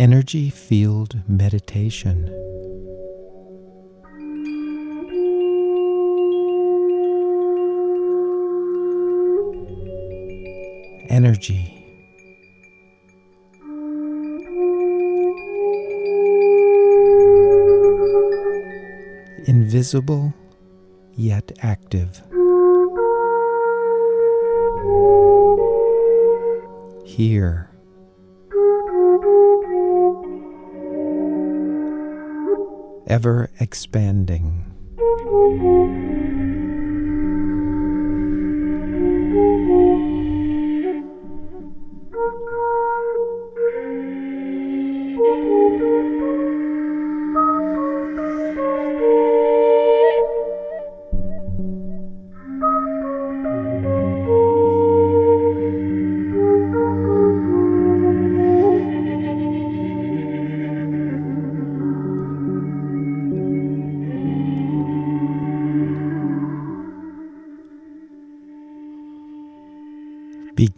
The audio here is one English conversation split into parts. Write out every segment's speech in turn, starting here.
Energy Field Meditation. Energy. Invisible yet active. Here. Ever expanding.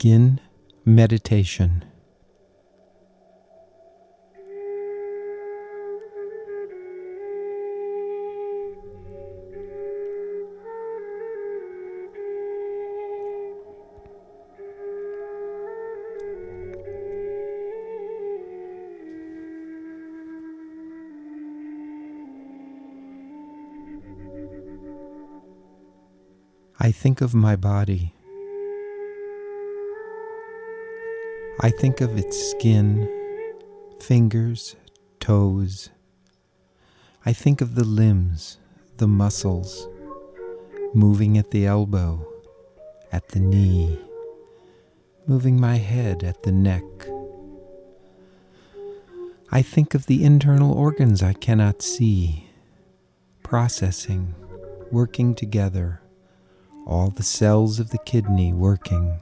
Begin meditation. I think of my body. I think of its skin, fingers, toes. I think of the limbs, the muscles, moving at the elbow, at the knee, moving my head at the neck. I think of the internal organs I cannot see, processing, working together, all the cells of the kidney working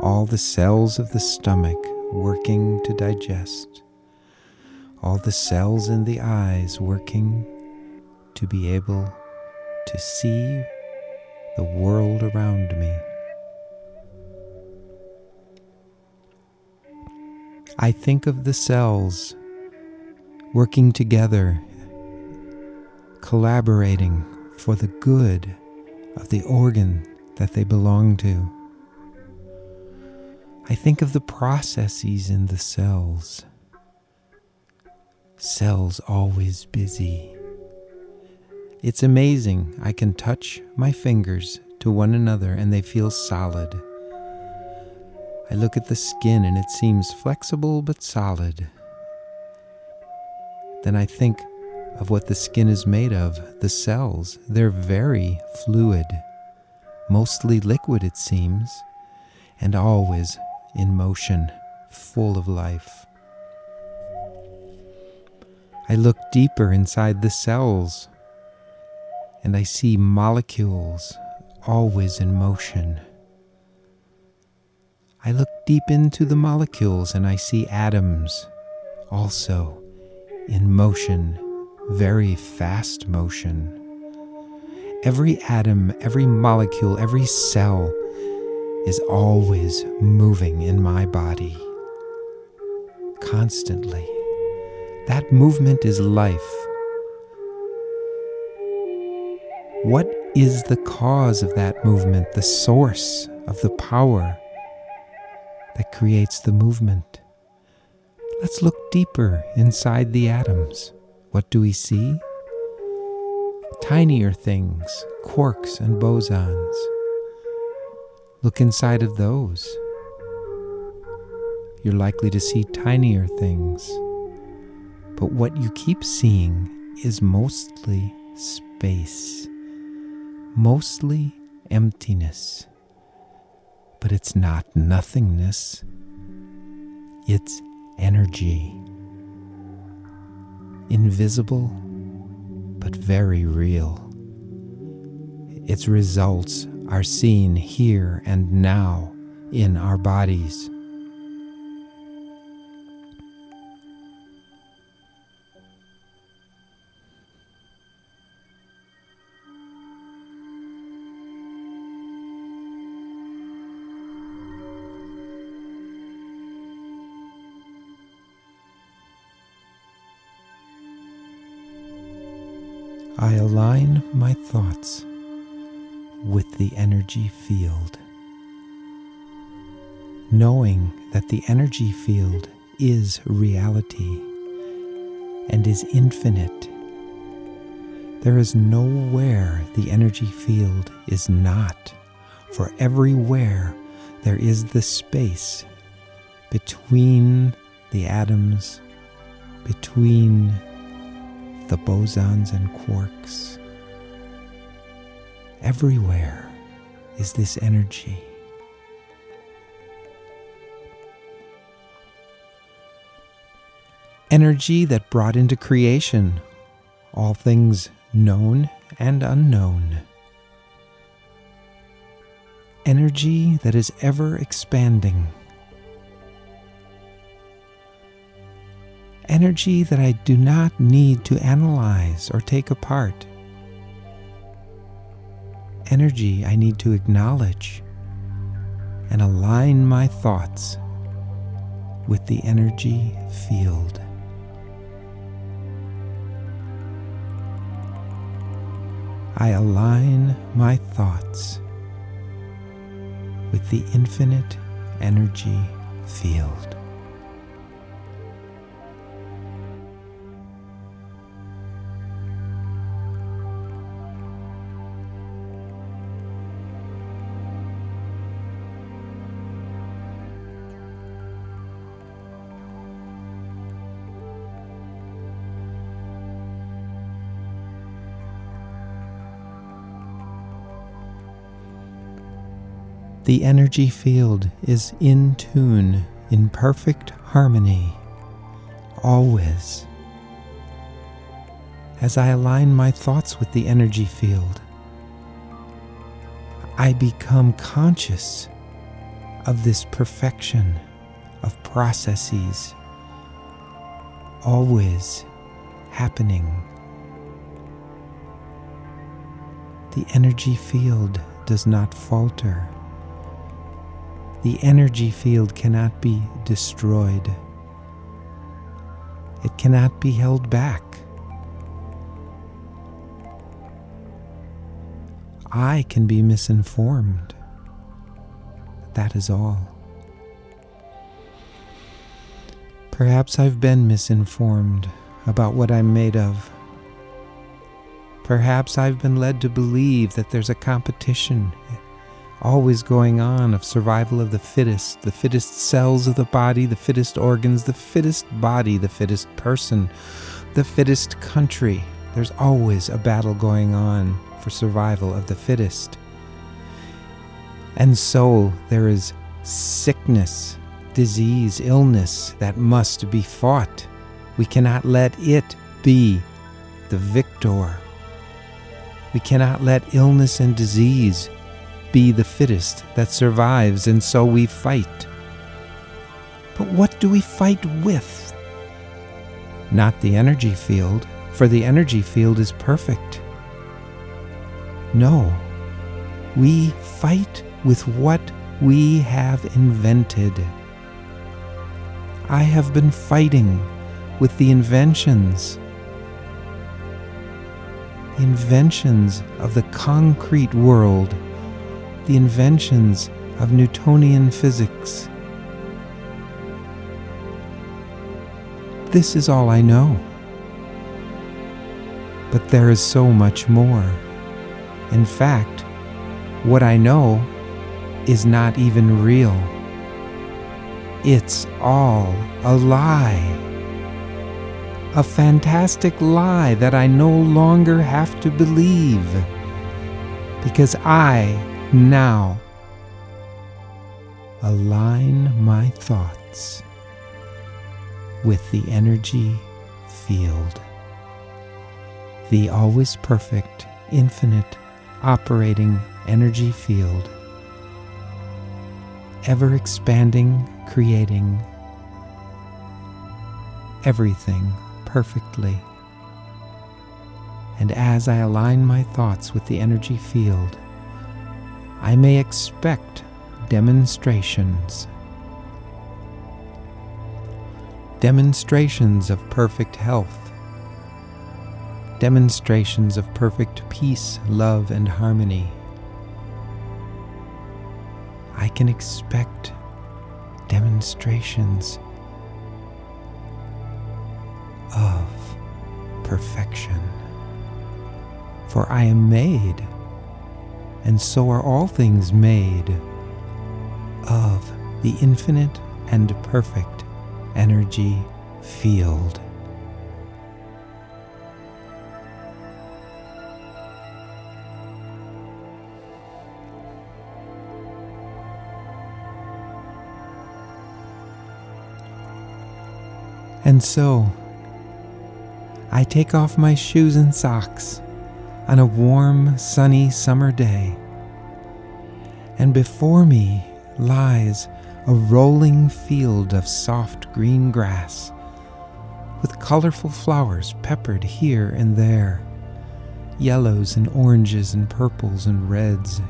all the cells of the stomach working to digest, all the cells in the eyes working to be able to see the world around me. I think of the cells working together, collaborating for the good of the organ that they belong to. I think of the processes in the cells. Cells always busy. It's amazing. I can touch my fingers to one another and they feel solid. I look at the skin and it seems flexible but solid. Then I think of what the skin is made of, the cells. They're very fluid, mostly liquid, it seems, and always in motion, full of life. I look deeper inside the cells and I see molecules always in motion. I look deep into the molecules and I see atoms also in motion, very fast motion. Every atom, every molecule, every cell is always moving in my body. Constantly. That movement is life. What is the cause of that movement, the source of the power that creates the movement? Let's look deeper inside the atoms. What do we see? Tinier things, quarks and bosons Look inside of those. You're likely to see tinier things. But what you keep seeing is mostly space, mostly emptiness. But it's not nothingness, it's energy. Invisible, but very real. Its results are seen here and now in our bodies. I align my thoughts with the energy field, knowing that the energy field is reality and is infinite. There is nowhere the energy field is not, for everywhere there is the space between the atoms, between the bosons and quarks. Everywhere is this energy. Energy that brought into creation all things known and unknown. Energy that is ever expanding. energy that I do not need to analyze or take apart. Energy I need to acknowledge and align my thoughts with the energy field. I align my thoughts with the infinite energy field. The energy field is in tune, in perfect harmony, always. As I align my thoughts with the energy field, I become conscious of this perfection of processes always happening. The energy field does not falter. The energy field cannot be destroyed. It cannot be held back. I can be misinformed. That is all. Perhaps I've been misinformed about what I'm made of. Perhaps I've been led to believe that there's a competition always going on of survival of the fittest, the fittest cells of the body, the fittest organs, the fittest body, the fittest person, the fittest country. There's always a battle going on for survival of the fittest. And so there is sickness, disease, illness that must be fought. We cannot let it be the victor. We cannot let illness and disease be the fittest that survives, and so we fight. But what do we fight with? Not the energy field, for the energy field is perfect. No, we fight with what we have invented. I have been fighting with the inventions inventions of the concrete world the inventions of Newtonian physics. This is all I know. But there is so much more. In fact, what I know is not even real. It's all a lie. A fantastic lie that I no longer have to believe. Because I now, align my thoughts with the energy field, the always perfect, infinite, operating energy field, ever expanding, creating everything perfectly. And as I align my thoughts with the energy field, I may expect demonstrations. Demonstrations of perfect health, demonstrations of perfect peace, love, and harmony. I can expect demonstrations of perfection. For I am made, and so are all things made, of the infinite and perfect energy field. And so, I take off my shoes and socks on a warm, sunny summer day, and before me lies a rolling field of soft green grass with colorful flowers peppered here and there, yellows and oranges and purples and reds,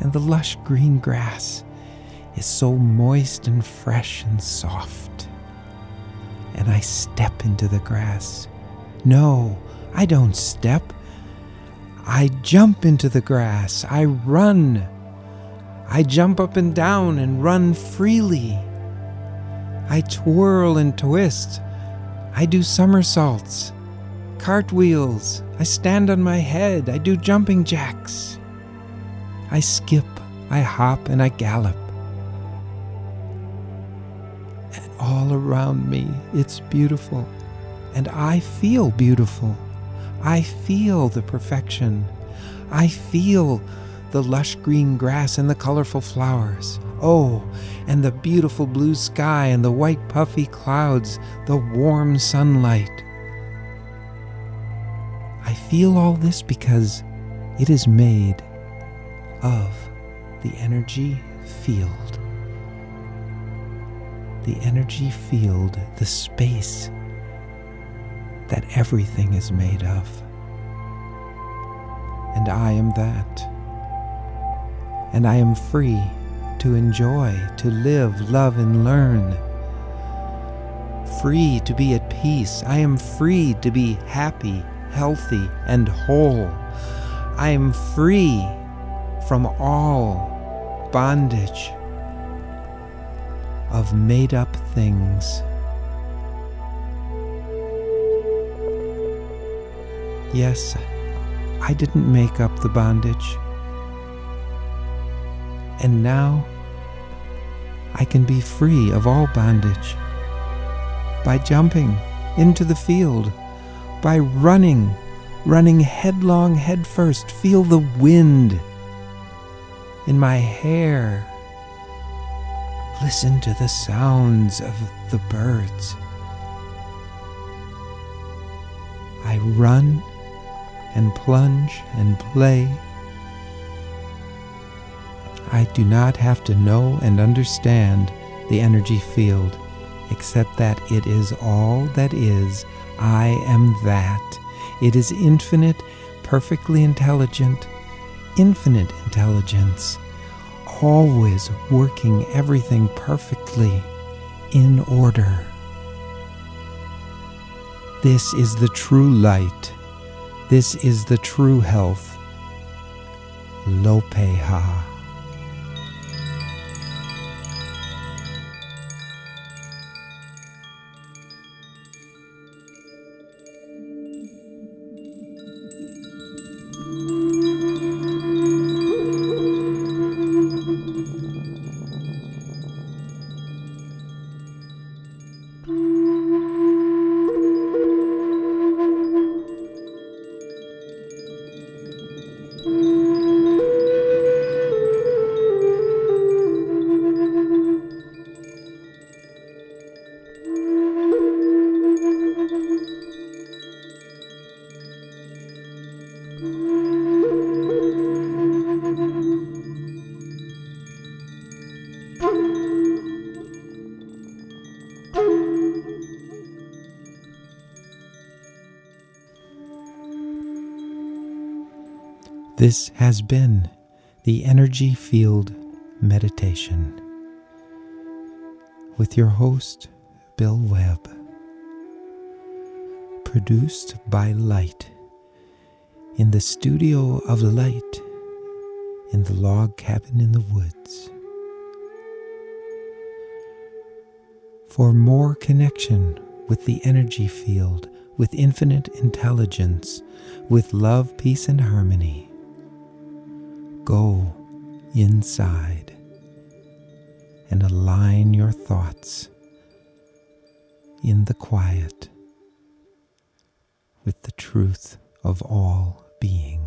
and the lush green grass is so moist and fresh and soft. And I step into the grass. No, I don't step. I jump into the grass. I run. I jump up and down and run freely. I twirl and twist. I do somersaults, cartwheels. I stand on my head. I do jumping jacks. I skip, I hop, and I gallop. And all around me, it's beautiful. And I feel beautiful. I feel the perfection. I feel the lush green grass and the colorful flowers. Oh, and the beautiful blue sky and the white puffy clouds, the warm sunlight. I feel all this because it is made of the energy field. The energy field, the space that everything is made of. And I am that. And I am free to enjoy, to live, love, and learn. Free to be at peace. I am free to be happy, healthy, and whole. I am free from all bondage of made up things. Yes, I didn't make up the bondage. And now I can be free of all bondage by jumping into the field, by running, running headlong headfirst. Feel the wind in my hair. Listen to the sounds of the birds. I run and plunge and play. I do not have to know and understand the energy field, except that it is all that is. I am that. It is infinite, perfectly intelligent, infinite intelligence, always working everything perfectly in order. This is the true light. This is the true health. Lopeha. This has been the Energy Field Meditation with your host, Bill Webb produced by light in the studio of light in the log cabin in the woods. For more connection with the energy field, with infinite intelligence, with love, peace, and harmony, go inside and align your thoughts in the quiet with the truth of all being.